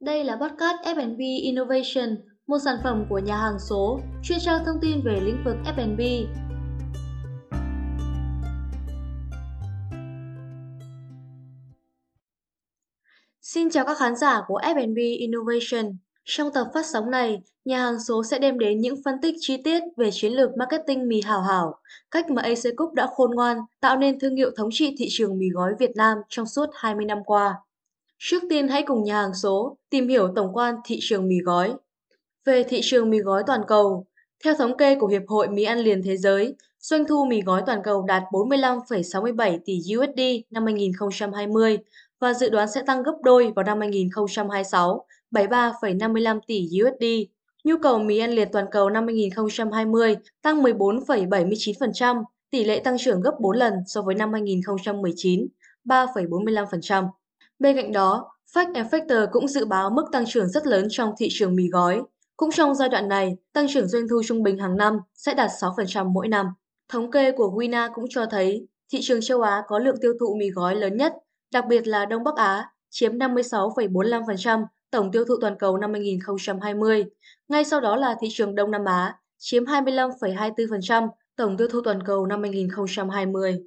Đây là podcast F&B Innovation, một sản phẩm của nhà hàng số chuyên trang thông tin về lĩnh vực F&B. Xin chào các khán giả của F&B Innovation. Trong tập phát sóng này, nhà hàng số sẽ đem đến những phân tích chi tiết về chiến lược marketing mì hảo hảo, cách mà AC Cook đã khôn ngoan tạo nên thương hiệu thống trị thị trường mì gói Việt Nam trong suốt 20 năm qua. Trước tiên hãy cùng nhà hàng số tìm hiểu tổng quan thị trường mì gói. Về thị trường mì gói toàn cầu, theo thống kê của Hiệp hội Mì ăn liền thế giới, doanh thu mì gói toàn cầu đạt 45,67 tỷ USD năm 2020 và dự đoán sẽ tăng gấp đôi vào năm 2026, 73,55 tỷ USD. Nhu cầu mì ăn liền toàn cầu năm 2020 tăng 14,79%, tỷ lệ tăng trưởng gấp 4 lần so với năm 2019, 3,45%. Bên cạnh đó, Fact Factor cũng dự báo mức tăng trưởng rất lớn trong thị trường mì gói. Cũng trong giai đoạn này, tăng trưởng doanh thu trung bình hàng năm sẽ đạt 6% mỗi năm. Thống kê của Wina cũng cho thấy thị trường châu Á có lượng tiêu thụ mì gói lớn nhất, đặc biệt là Đông Bắc Á, chiếm 56,45% tổng tiêu thụ toàn cầu năm 2020. Ngay sau đó là thị trường Đông Nam Á, chiếm 25,24% tổng tiêu thụ toàn cầu năm 2020.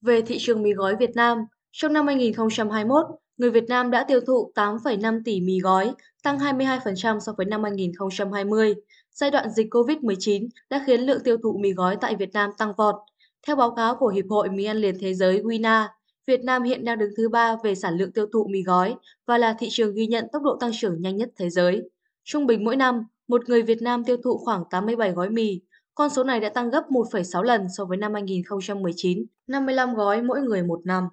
Về thị trường mì gói Việt Nam, trong năm 2021, người Việt Nam đã tiêu thụ 8,5 tỷ mì gói, tăng 22% so với năm 2020. Giai đoạn dịch COVID-19 đã khiến lượng tiêu thụ mì gói tại Việt Nam tăng vọt. Theo báo cáo của Hiệp hội Mì ăn liền thế giới WINA, Việt Nam hiện đang đứng thứ ba về sản lượng tiêu thụ mì gói và là thị trường ghi nhận tốc độ tăng trưởng nhanh nhất thế giới. Trung bình mỗi năm, một người Việt Nam tiêu thụ khoảng 87 gói mì. Con số này đã tăng gấp 1,6 lần so với năm 2019, 55 gói mỗi người một năm.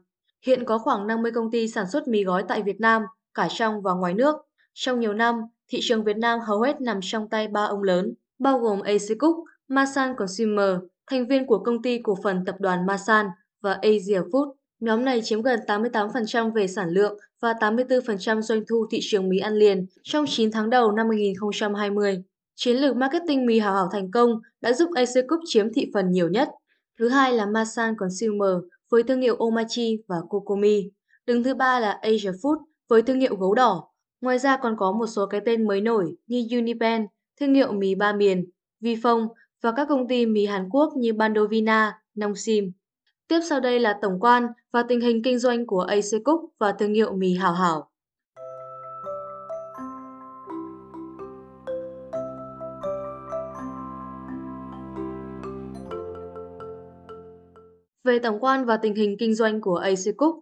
Hiện có khoảng 50 công ty sản xuất mì gói tại Việt Nam, cả trong và ngoài nước. Trong nhiều năm, thị trường Việt Nam hầu hết nằm trong tay ba ông lớn, bao gồm AC Cook, Masan Consumer, thành viên của công ty cổ phần tập đoàn Masan và Asia Food. Nhóm này chiếm gần 88% về sản lượng và 84% doanh thu thị trường mì ăn liền trong 9 tháng đầu năm 2020. Chiến lược marketing mì hào hảo thành công đã giúp AC Cook chiếm thị phần nhiều nhất. Thứ hai là Masan Consumer với thương hiệu Omachi và Kokomi. Đứng thứ ba là Asia Food với thương hiệu gấu đỏ. Ngoài ra còn có một số cái tên mới nổi như Unipen, thương hiệu mì ba miền, Vifong và các công ty mì Hàn Quốc như Bandovina, Nongsim. Tiếp sau đây là tổng quan và tình hình kinh doanh của AC Cook và thương hiệu mì Hảo Hảo. Về tổng quan và tình hình kinh doanh của AC Cook,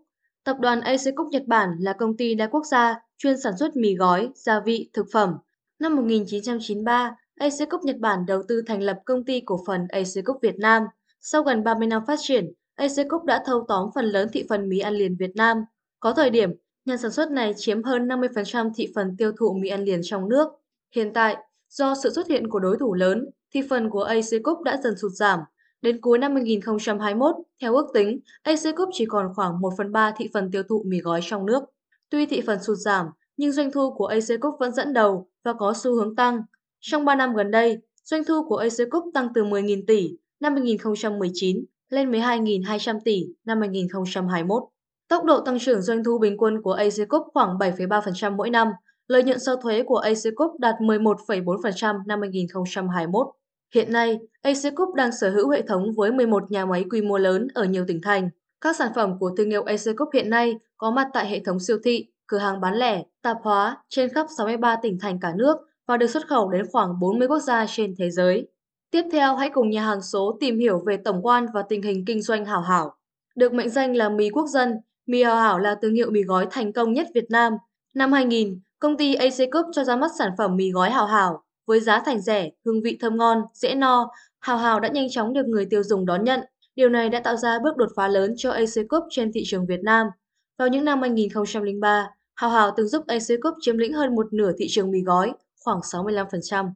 tập đoàn AC Cook Nhật Bản là công ty đa quốc gia chuyên sản xuất mì gói, gia vị, thực phẩm. Năm 1993, AC Cook Nhật Bản đầu tư thành lập công ty cổ phần AC Cook Việt Nam. Sau gần 30 năm phát triển, AC Cook đã thâu tóm phần lớn thị phần mì ăn liền Việt Nam. Có thời điểm, nhà sản xuất này chiếm hơn 50% thị phần tiêu thụ mì ăn liền trong nước. Hiện tại, do sự xuất hiện của đối thủ lớn, thị phần của AC Cook đã dần sụt giảm. Đến cuối năm 2021, theo ước tính, AC Cook chỉ còn khoảng 1 phần 3 thị phần tiêu thụ mì gói trong nước. Tuy thị phần sụt giảm, nhưng doanh thu của AC vẫn dẫn đầu và có xu hướng tăng. Trong 3 năm gần đây, doanh thu của AC tăng từ 10.000 tỷ năm 2019 lên 12.200 tỷ năm 2021. Tốc độ tăng trưởng doanh thu bình quân của AC khoảng 7,3% mỗi năm, lợi nhuận sau thuế của AC đạt 11,4% năm 2021. Hiện nay, AC Cook đang sở hữu hệ thống với 11 nhà máy quy mô lớn ở nhiều tỉnh thành. Các sản phẩm của thương hiệu AC Cook hiện nay có mặt tại hệ thống siêu thị, cửa hàng bán lẻ, tạp hóa trên khắp 63 tỉnh thành cả nước và được xuất khẩu đến khoảng 40 quốc gia trên thế giới. Tiếp theo, hãy cùng nhà hàng số tìm hiểu về tổng quan và tình hình kinh doanh Hảo Hảo. Được mệnh danh là mì quốc dân, mì Hảo Hảo là thương hiệu mì gói thành công nhất Việt Nam. Năm 2000, công ty AC Cook cho ra mắt sản phẩm mì gói Hảo Hảo với giá thành rẻ, hương vị thơm ngon, dễ no. Hảo Hảo đã nhanh chóng được người tiêu dùng đón nhận. Điều này đã tạo ra bước đột phá lớn cho AC Cup trên thị trường Việt Nam. Vào những năm 2003, Hảo Hảo từng giúp AC Cup chiếm lĩnh hơn một nửa thị trường mì gói, khoảng 65%.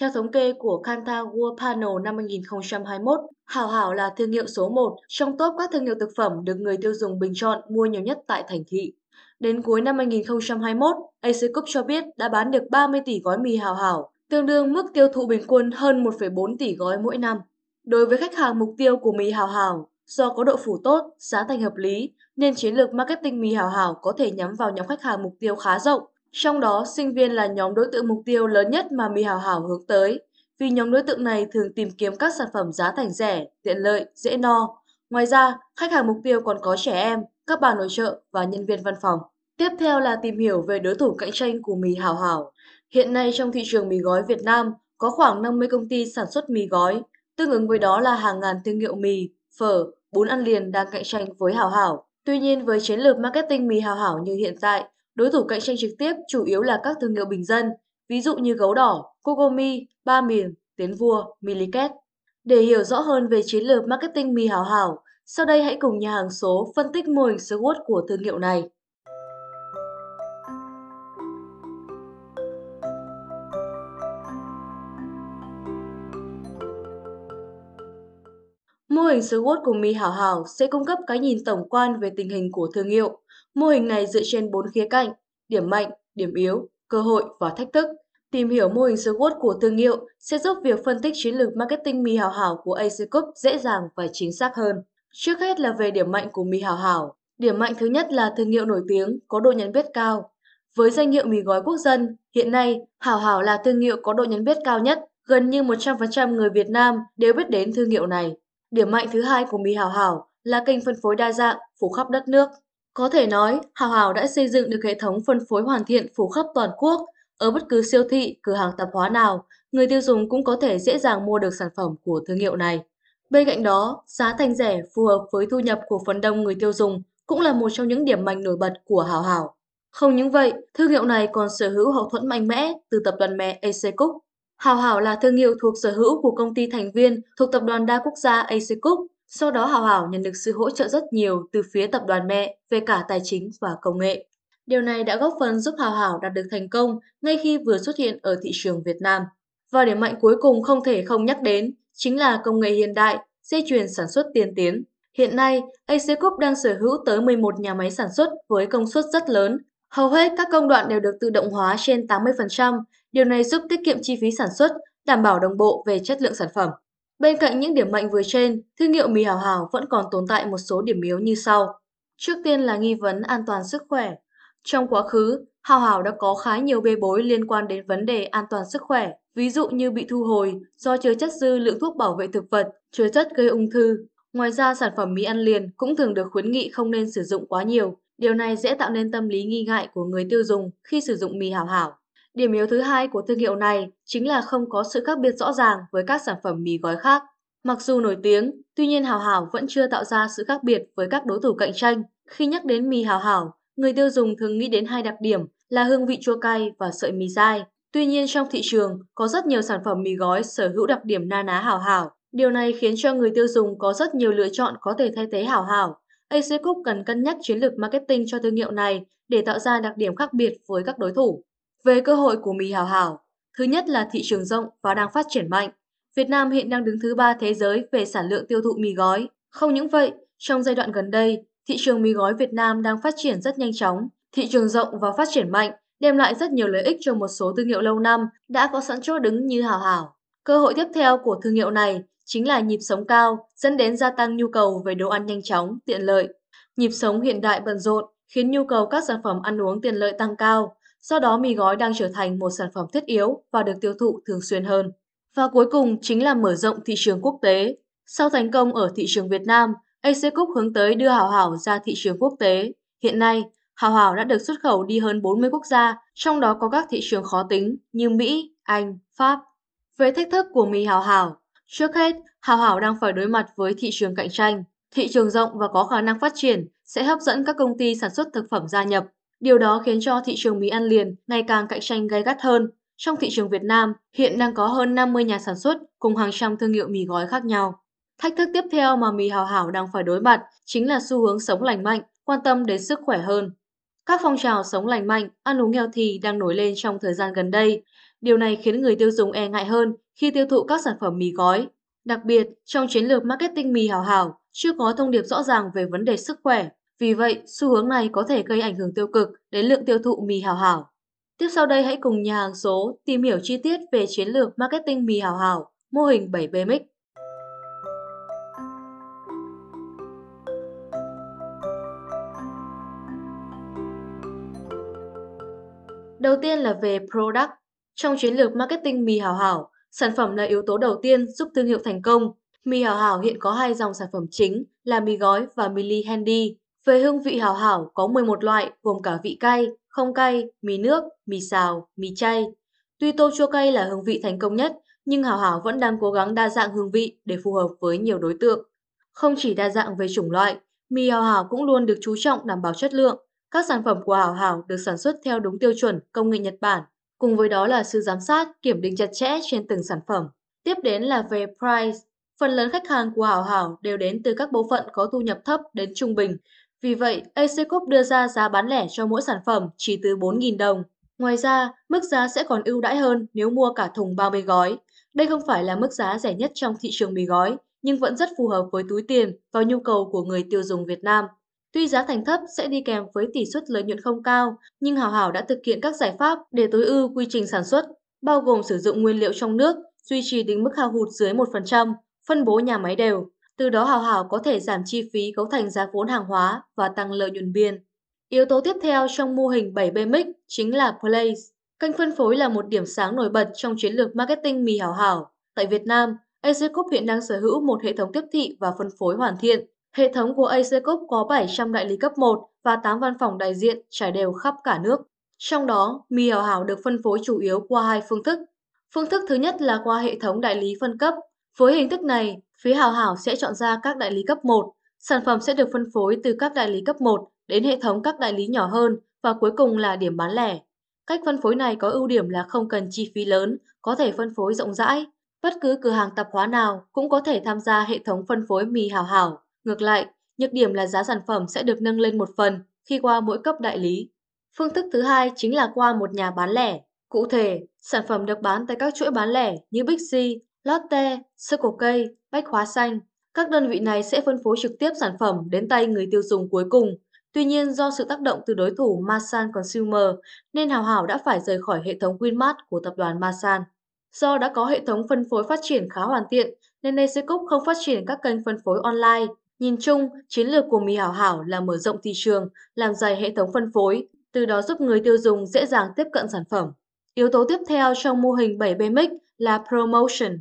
Theo thống kê của Kantar World Panel năm 2021, Hảo Hảo là thương hiệu số 1 trong top các thương hiệu thực phẩm được người tiêu dùng bình chọn mua nhiều nhất tại thành thị. Đến cuối năm 2021, AC Cup cho biết đã bán được 30 tỷ gói mì Hảo Hảo, tương đương mức tiêu thụ bình quân hơn 1,4 tỷ gói mỗi năm. Đối với khách hàng mục tiêu của mì hào hào do có độ phủ tốt, giá thành hợp lý, nên chiến lược marketing mì hào hào có thể nhắm vào nhóm khách hàng mục tiêu khá rộng Trong đó, sinh viên là nhóm đối tượng mục tiêu lớn nhất mà mì hào hào hướng tới, vì nhóm đối tượng này thường tìm kiếm các sản phẩm giá thành rẻ, tiện lợi, dễ no. Ngoài ra, khách hàng mục tiêu còn có trẻ em, các bà nội trợ và nhân viên văn phòng. Tiếp theo là tìm hiểu về đối thủ cạnh tranh của mì hào hảo. Hiện nay trong thị trường mì gói Việt Nam có khoảng 50 công ty sản xuất mì gói, tương ứng với đó là hàng ngàn thương hiệu mì, phở, bún ăn liền đang cạnh tranh với hảo hảo. Tuy nhiên với chiến lược marketing mì hảo hảo như hiện tại, đối thủ cạnh tranh trực tiếp chủ yếu là các thương hiệu bình dân, ví dụ như gấu đỏ, Cocomi, Ba Miền, Tiến Vua, Miliket. Để hiểu rõ hơn về chiến lược marketing mì hảo hảo, sau đây hãy cùng nhà hàng số phân tích mô hình SWOT của thương hiệu này. Mô hình SWOT của mì hảo hảo sẽ cung cấp cái nhìn tổng quan về tình hình của thương hiệu. Mô hình này dựa trên 4 khía cạnh, điểm mạnh, điểm yếu, cơ hội và thách thức. Tìm hiểu mô hình SWOT của thương hiệu sẽ giúp việc phân tích chiến lược marketing mì hảo hảo của AC Cup dễ dàng và chính xác hơn. Trước hết là về điểm mạnh của mì hảo hảo. Điểm mạnh thứ nhất là thương hiệu nổi tiếng, có độ nhận biết cao. Với danh hiệu mì gói quốc dân, hiện nay Hảo Hảo là thương hiệu có độ nhận biết cao nhất. Gần như 100% người Việt Nam đều biết đến thương hiệu này. Điểm mạnh thứ hai của mì Hảo Hảo là kênh phân phối đa dạng, phủ khắp đất nước. Có thể nói, Hảo Hảo đã xây dựng được hệ thống phân phối hoàn thiện phủ khắp toàn quốc. Ở bất cứ siêu thị, cửa hàng tạp hóa nào, người tiêu dùng cũng có thể dễ dàng mua được sản phẩm của thương hiệu này. Bên cạnh đó, giá thành rẻ phù hợp với thu nhập của phần đông người tiêu dùng cũng là một trong những điểm mạnh nổi bật của Hảo Hảo. Không những vậy, thương hiệu này còn sở hữu hậu thuẫn mạnh mẽ từ tập đoàn mẹ AC Cook. Hảo Hảo là thương hiệu thuộc sở hữu của công ty thành viên thuộc tập đoàn đa quốc gia AC Cook. Sau đó Hảo Hảo nhận được sự hỗ trợ rất nhiều từ phía tập đoàn mẹ về cả tài chính và công nghệ. Điều này đã góp phần giúp Hảo Hảo đạt được thành công ngay khi vừa xuất hiện ở thị trường Việt Nam. Và điểm mạnh cuối cùng không thể không nhắc đến chính là công nghệ hiện đại, dây chuyền sản xuất tiên tiến. Hiện nay, AC Cook đang sở hữu tới 11 nhà máy sản xuất với công suất rất lớn. Hầu hết các công đoạn đều được tự động hóa trên 80%, điều này giúp tiết kiệm chi phí sản xuất, đảm bảo đồng bộ về chất lượng sản phẩm. Bên cạnh những điểm mạnh vừa trên, thương hiệu mì Hảo Hảo vẫn còn tồn tại một số điểm yếu như sau. Trước tiên là nghi vấn an toàn sức khỏe. Trong quá khứ, Hảo Hảo đã có khá nhiều bê bối liên quan đến vấn đề an toàn sức khỏe, ví dụ như bị thu hồi do chứa chất dư lượng thuốc bảo vệ thực vật, chứa chất gây ung thư. Ngoài ra, sản phẩm mì ăn liền cũng thường được khuyến nghị không nên sử dụng quá nhiều. Điều này dễ tạo nên tâm lý nghi ngại của người tiêu dùng khi sử dụng mì hảo hảo. Điểm yếu thứ hai của thương hiệu này chính là không có sự khác biệt rõ ràng với các sản phẩm mì gói khác. Mặc dù nổi tiếng, tuy nhiên Hảo Hảo vẫn chưa tạo ra sự khác biệt với các đối thủ cạnh tranh. Khi nhắc đến mì Hảo Hảo, người tiêu dùng thường nghĩ đến hai đặc điểm là hương vị chua cay và sợi mì dai. Tuy nhiên trong thị trường có rất nhiều sản phẩm mì gói sở hữu đặc điểm na ná hảo hảo. Điều này khiến cho người tiêu dùng có rất nhiều lựa chọn có thể thay thế hảo hảo. AC Cook cần cân nhắc chiến lược marketing cho thương hiệu này để tạo ra đặc điểm khác biệt với các đối thủ. Về cơ hội của mì hảo hảo, thứ nhất là thị trường rộng và đang phát triển mạnh. Việt Nam hiện đang đứng thứ ba thế giới về sản lượng tiêu thụ mì gói. Không những vậy, trong giai đoạn gần đây, thị trường mì gói Việt Nam đang phát triển rất nhanh chóng. Thị trường rộng và phát triển mạnh đem lại rất nhiều lợi ích cho một số thương hiệu lâu năm đã có sẵn chỗ đứng như Hảo Hảo. Cơ hội tiếp theo của thương hiệu này chính là nhịp sống cao, dẫn đến gia tăng nhu cầu về đồ ăn nhanh chóng, tiện lợi. Nhịp sống hiện đại bận rộn khiến nhu cầu các sản phẩm ăn uống tiện lợi tăng cao, do đó mì gói đang trở thành một sản phẩm thiết yếu và được tiêu thụ thường xuyên hơn. Và cuối cùng chính là mở rộng thị trường quốc tế. Sau thành công ở thị trường Việt Nam, AC Cook hướng tới đưa Hảo Hảo ra thị trường quốc tế. Hiện nay, Hảo Hảo đã được xuất khẩu đi hơn 40 quốc gia, trong đó có các thị trường khó tính như Mỹ, Anh, Pháp. Về thách thức của mì Hảo Hảo, trước hết, Hảo Hảo đang phải đối mặt với thị trường cạnh tranh. Thị trường rộng và có khả năng phát triển sẽ hấp dẫn các công ty sản xuất thực phẩm gia nhập. Điều đó khiến cho thị trường mì ăn liền ngày càng cạnh tranh gay gắt hơn. Trong thị trường Việt Nam, hiện đang có hơn 50 nhà sản xuất cùng hàng trăm thương hiệu mì gói khác nhau. Thách thức tiếp theo mà mì hào hảo đang phải đối mặt chính là xu hướng sống lành mạnh, quan tâm đến sức khỏe hơn. Các phong trào sống lành mạnh, ăn uống healthy đang nổi lên trong thời gian gần đây. Điều này khiến người tiêu dùng e ngại hơn khi tiêu thụ các sản phẩm mì gói. Đặc biệt, trong chiến lược marketing mì hào hảo, chưa có thông điệp rõ ràng về vấn đề sức khỏe. Vì vậy, xu hướng này có thể gây ảnh hưởng tiêu cực đến lượng tiêu thụ mì hảo hảo. Tiếp sau đây hãy cùng nhà hàng số tìm hiểu chi tiết về chiến lược marketing mì hảo hảo, mô hình 7BMX. Đầu tiên là về product. Trong chiến lược marketing mì hảo hảo, sản phẩm là yếu tố đầu tiên giúp thương hiệu thành công. Mì hảo hảo hiện có hai dòng sản phẩm chính là mì gói và mì ly handy. Về hương vị hảo hảo có 11 loại gồm cả vị cay, không cay, mì nước, mì xào, mì chay. Tuy tô chua cay là hương vị thành công nhất, nhưng Hảo Hảo vẫn đang cố gắng đa dạng hương vị để phù hợp với nhiều đối tượng. Không chỉ đa dạng về chủng loại, mì Hảo Hảo cũng luôn được chú trọng đảm bảo chất lượng. Các sản phẩm của Hảo Hảo được sản xuất theo đúng tiêu chuẩn công nghệ Nhật Bản, cùng với đó là sự giám sát, kiểm định chặt chẽ trên từng sản phẩm. Tiếp đến là về price. Phần lớn khách hàng của Hảo Hảo đều đến từ các bộ phận có thu nhập thấp đến trung bình. Vì vậy, AC đưa ra giá bán lẻ cho mỗi sản phẩm chỉ từ 4.000 đồng. Ngoài ra, mức giá sẽ còn ưu đãi hơn nếu mua cả thùng 30 gói. Đây không phải là mức giá rẻ nhất trong thị trường mì gói, nhưng vẫn rất phù hợp với túi tiền và nhu cầu của người tiêu dùng Việt Nam. Tuy giá thành thấp sẽ đi kèm với tỷ suất lợi nhuận không cao, nhưng Hảo Hảo đã thực hiện các giải pháp để tối ưu quy trình sản xuất, bao gồm sử dụng nguyên liệu trong nước, duy trì tính mức hao hụt dưới 1%, phân bố nhà máy đều. Từ đó hào Hảo có thể giảm chi phí cấu thành giá vốn hàng hóa và tăng lợi nhuận biên. Yếu tố tiếp theo trong mô hình 7B Mix chính là Place. Kênh phân phối là một điểm sáng nổi bật trong chiến lược marketing mì hảo hảo. Tại Việt Nam, Acecook hiện đang sở hữu một hệ thống tiếp thị và phân phối hoàn thiện. Hệ thống của Acecook có 700 đại lý cấp 1 và 8 văn phòng đại diện trải đều khắp cả nước. Trong đó, mì hảo hảo được phân phối chủ yếu qua hai phương thức. Phương thức thứ nhất là qua hệ thống đại lý phân cấp. Với hình thức này, phía hảo hảo sẽ chọn ra các đại lý cấp 1. Sản phẩm sẽ được phân phối từ các đại lý cấp 1 đến hệ thống các đại lý nhỏ hơn và cuối cùng là điểm bán lẻ. Cách phân phối này có ưu điểm là không cần chi phí lớn, có thể phân phối rộng rãi. Bất cứ cửa hàng tạp hóa nào cũng có thể tham gia hệ thống phân phối mì hảo hảo. Ngược lại, nhược điểm là giá sản phẩm sẽ được nâng lên một phần khi qua mỗi cấp đại lý. Phương thức thứ hai chính là qua một nhà bán lẻ. Cụ thể, sản phẩm được bán tại các chuỗi bán lẻ như Big C, Lotte, Circle K, Bách Hóa Xanh. Các đơn vị này sẽ phân phối trực tiếp sản phẩm đến tay người tiêu dùng cuối cùng Tuy nhiên do sự tác động từ đối thủ Masan Consumer nên Hảo Hảo đã phải rời khỏi hệ thống Winmart của tập đoàn Masan. Do đã có hệ thống phân phối phát triển khá hoàn thiện nên AC không phát triển các kênh phân phối online. Nhìn chung, chiến lược của mì Hảo Hảo là mở rộng thị trường, làm dày hệ thống phân phối, từ đó giúp người tiêu dùng dễ dàng tiếp cận sản phẩm. Yếu tố tiếp theo trong mô hình 7BMX là Promotion.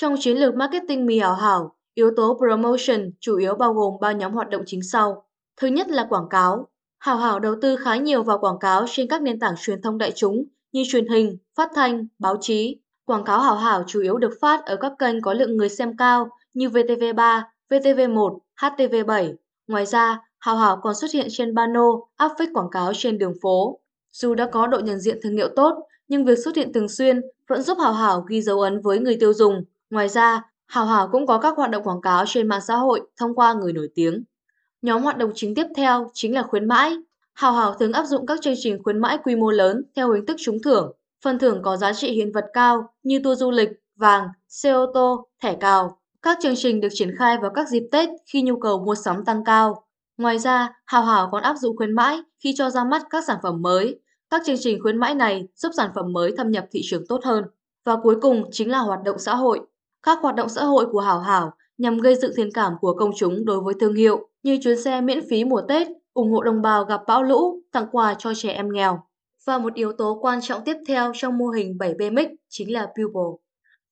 Trong chiến lược marketing mì Hảo Hảo, yếu tố Promotion chủ yếu bao gồm ba nhóm hoạt động chính sau. Thứ nhất là quảng cáo. Hảo Hảo đầu tư khá nhiều vào quảng cáo trên các nền tảng truyền thông đại chúng như truyền hình, phát thanh, báo chí. Quảng cáo Hảo Hảo chủ yếu được phát ở các kênh có lượng người xem cao như VTV3, VTV1, HTV7. Ngoài ra, hào Hảo còn xuất hiện trên pano, áp phích quảng cáo trên đường phố. Dù đã có độ nhận diện thương hiệu tốt, nhưng việc xuất hiện thường xuyên vẫn giúp hào Hảo ghi dấu ấn với người tiêu dùng. Ngoài ra, Hảo Hảo cũng có các hoạt động quảng cáo trên mạng xã hội thông qua người nổi tiếng. Nhóm hoạt động chính tiếp theo chính là khuyến mãi. Hào Hào thường áp dụng các chương trình khuyến mãi quy mô lớn theo hình thức trúng thưởng. Phần thưởng có giá trị hiện vật cao như tour du lịch, vàng, xe ô tô, thẻ cào. Các chương trình được triển khai vào các dịp Tết khi nhu cầu mua sắm tăng cao. Ngoài ra, Hào Hào còn áp dụng khuyến mãi khi cho ra mắt các sản phẩm mới. Các chương trình khuyến mãi này giúp sản phẩm mới thâm nhập thị trường tốt hơn. Và cuối cùng chính là hoạt động xã hội. Các hoạt động xã hội của Hảo Hảo nhằm gây dựng thiện cảm của công chúng đối với thương hiệu như chuyến xe miễn phí mùa Tết, ủng hộ đồng bào gặp bão lũ, tặng quà cho trẻ em nghèo. Và một yếu tố quan trọng tiếp theo trong mô hình 7B Mix chính là People.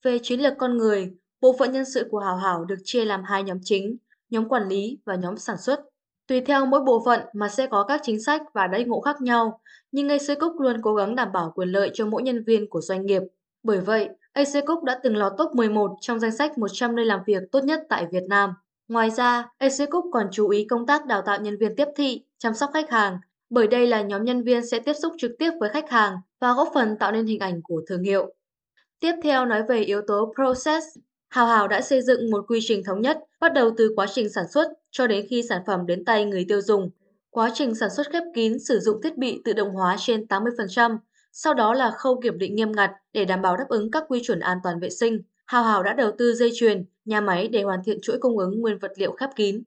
Về chiến lược con người, bộ phận nhân sự của Hảo Hảo được chia làm hai nhóm chính, nhóm quản lý và nhóm sản xuất. Tùy theo mỗi bộ phận mà sẽ có các chính sách và đãi ngộ khác nhau, nhưng ngay sư Cúc luôn cố gắng đảm bảo quyền lợi cho mỗi nhân viên của doanh nghiệp. Bởi vậy, AC Cook đã từng lọt top 11 trong danh sách 100 nơi làm việc tốt nhất tại Việt Nam. Ngoài ra, AC Cook còn chú ý công tác đào tạo nhân viên tiếp thị, chăm sóc khách hàng, bởi đây là nhóm nhân viên sẽ tiếp xúc trực tiếp với khách hàng và góp phần tạo nên hình ảnh của thương hiệu. Tiếp theo nói về yếu tố process. Hào Hào đã xây dựng một quy trình thống nhất, bắt đầu từ quá trình sản xuất cho đến khi sản phẩm đến tay người tiêu dùng. Quá trình sản xuất khép kín sử dụng thiết bị tự động hóa trên 80%, sau đó là khâu kiểm định nghiêm ngặt để đảm bảo đáp ứng các quy chuẩn an toàn vệ sinh. Hào Hào đã đầu tư dây chuyền, nhà máy để hoàn thiện chuỗi cung ứng nguyên vật liệu khép kín.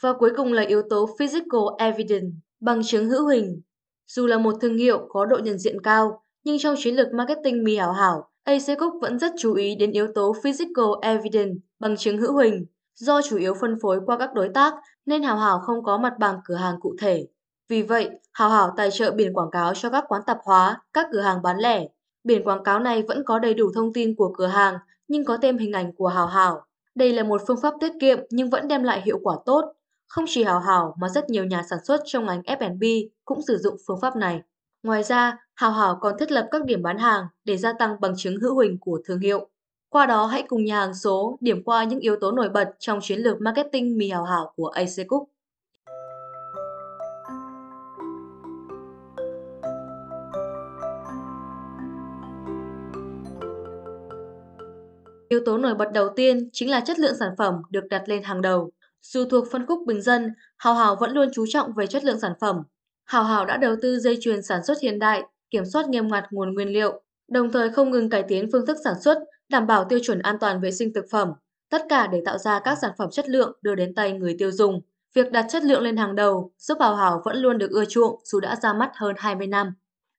Và cuối cùng là yếu tố Physical Evidence, bằng chứng hữu hình. Dù là một thương hiệu có độ nhận diện cao, nhưng trong chiến lược marketing mì hảo hảo, AC Cook vẫn rất chú ý đến yếu tố Physical Evidence, bằng chứng hữu hình. Do chủ yếu phân phối qua các đối tác nên Hảo Hảo không có mặt bằng cửa hàng cụ thể. Vì vậy, Hào Hảo tài trợ biển quảng cáo cho các quán tạp hóa, các cửa hàng bán lẻ. Biển quảng cáo này vẫn có đầy đủ thông tin của cửa hàng, nhưng có thêm hình ảnh của Hào Hảo. Đây là một phương pháp tiết kiệm nhưng vẫn đem lại hiệu quả tốt. Không chỉ Hào Hảo mà rất nhiều nhà sản xuất trong ngành F&B cũng sử dụng phương pháp này. Ngoài ra, Hào Hảo còn thiết lập các điểm bán hàng để gia tăng bằng chứng hữu hình của thương hiệu. Qua đó hãy cùng nhà hàng số điểm qua những yếu tố nổi bật trong chiến lược marketing mì Hào Hảo của AC Cook. Yếu tố nổi bật đầu tiên chính là chất lượng sản phẩm được đặt lên hàng đầu. Dù thuộc phân khúc bình dân, Hào Hào vẫn luôn chú trọng về chất lượng sản phẩm. Hào Hào đã đầu tư dây chuyền sản xuất hiện đại, kiểm soát nghiêm ngặt nguồn nguyên liệu, đồng thời không ngừng cải tiến phương thức sản xuất, đảm bảo tiêu chuẩn an toàn vệ sinh thực phẩm, tất cả để tạo ra các sản phẩm chất lượng đưa đến tay người tiêu dùng. Việc đặt chất lượng lên hàng đầu giúp Hào Hào vẫn luôn được ưa chuộng dù đã ra mắt hơn 20 năm.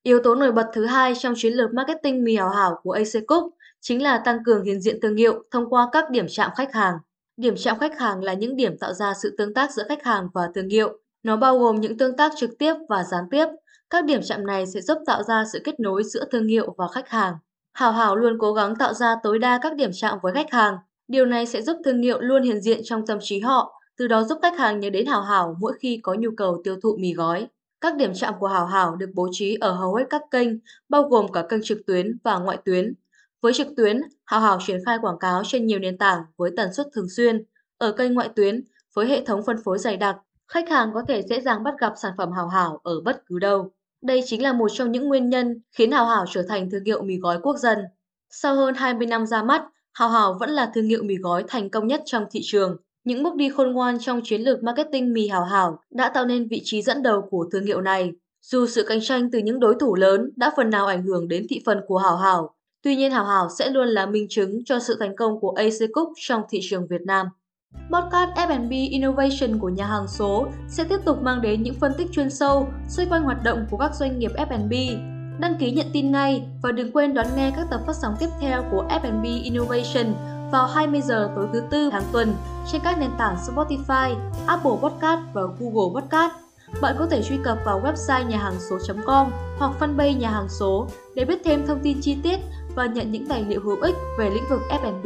Yếu tố nổi bật thứ hai trong chiến lược marketing mì hảo Hảo của AC Cook chính là tăng cường hiện diện thương hiệu thông qua các điểm chạm khách hàng. Điểm chạm khách hàng là những điểm tạo ra sự tương tác giữa khách hàng và thương hiệu. Nó bao gồm những tương tác trực tiếp và gián tiếp. Các điểm chạm này sẽ giúp tạo ra sự kết nối giữa thương hiệu và khách hàng. Hảo Hảo luôn cố gắng tạo ra tối đa các điểm chạm với khách hàng. Điều này sẽ giúp thương hiệu luôn hiện diện trong tâm trí họ, từ đó giúp khách hàng nhớ đến Hảo Hảo mỗi khi có nhu cầu tiêu thụ mì gói. Các điểm chạm của Hảo Hảo được bố trí ở hầu hết các kênh, bao gồm cả kênh trực tuyến và ngoại tuyến. Với trực tuyến, hảo Hảo triển khai quảng cáo trên nhiều nền tảng với tần suất thường xuyên. Ở kênh ngoại tuyến, với hệ thống phân phối dày đặc, khách hàng có thể dễ dàng bắt gặp sản phẩm hảo Hảo ở bất cứ đâu. Đây chính là một trong những nguyên nhân khiến hảo Hảo trở thành thương hiệu mì gói quốc dân. Sau hơn 20 năm ra mắt, hảo Hảo vẫn là thương hiệu mì gói thành công nhất trong thị trường. Những bước đi khôn ngoan trong chiến lược marketing mì hảo Hảo đã tạo nên vị trí dẫn đầu của thương hiệu này. Dù sự cạnh tranh từ những đối thủ lớn đã phần nào ảnh hưởng đến thị phần của hảo Hảo, Tuy nhiên Hảo Hảo sẽ luôn là minh chứng cho sự thành công của AC Cook trong thị trường Việt Nam. Podcast F&B Innovation của nhà hàng số sẽ tiếp tục mang đến những phân tích chuyên sâu xoay quanh hoạt động của các doanh nghiệp F&B. Đăng ký nhận tin ngay và đừng quên đón nghe các tập phát sóng tiếp theo của F&B Innovation vào 20 giờ tối thứ tư hàng tuần trên các nền tảng Spotify, Apple Podcast và Google Podcast. Bạn có thể truy cập vào website nhà hàng số.com hoặc fanpage nhà hàng số để biết thêm thông tin chi tiết và nhận những tài liệu hữu ích về lĩnh vực F&B.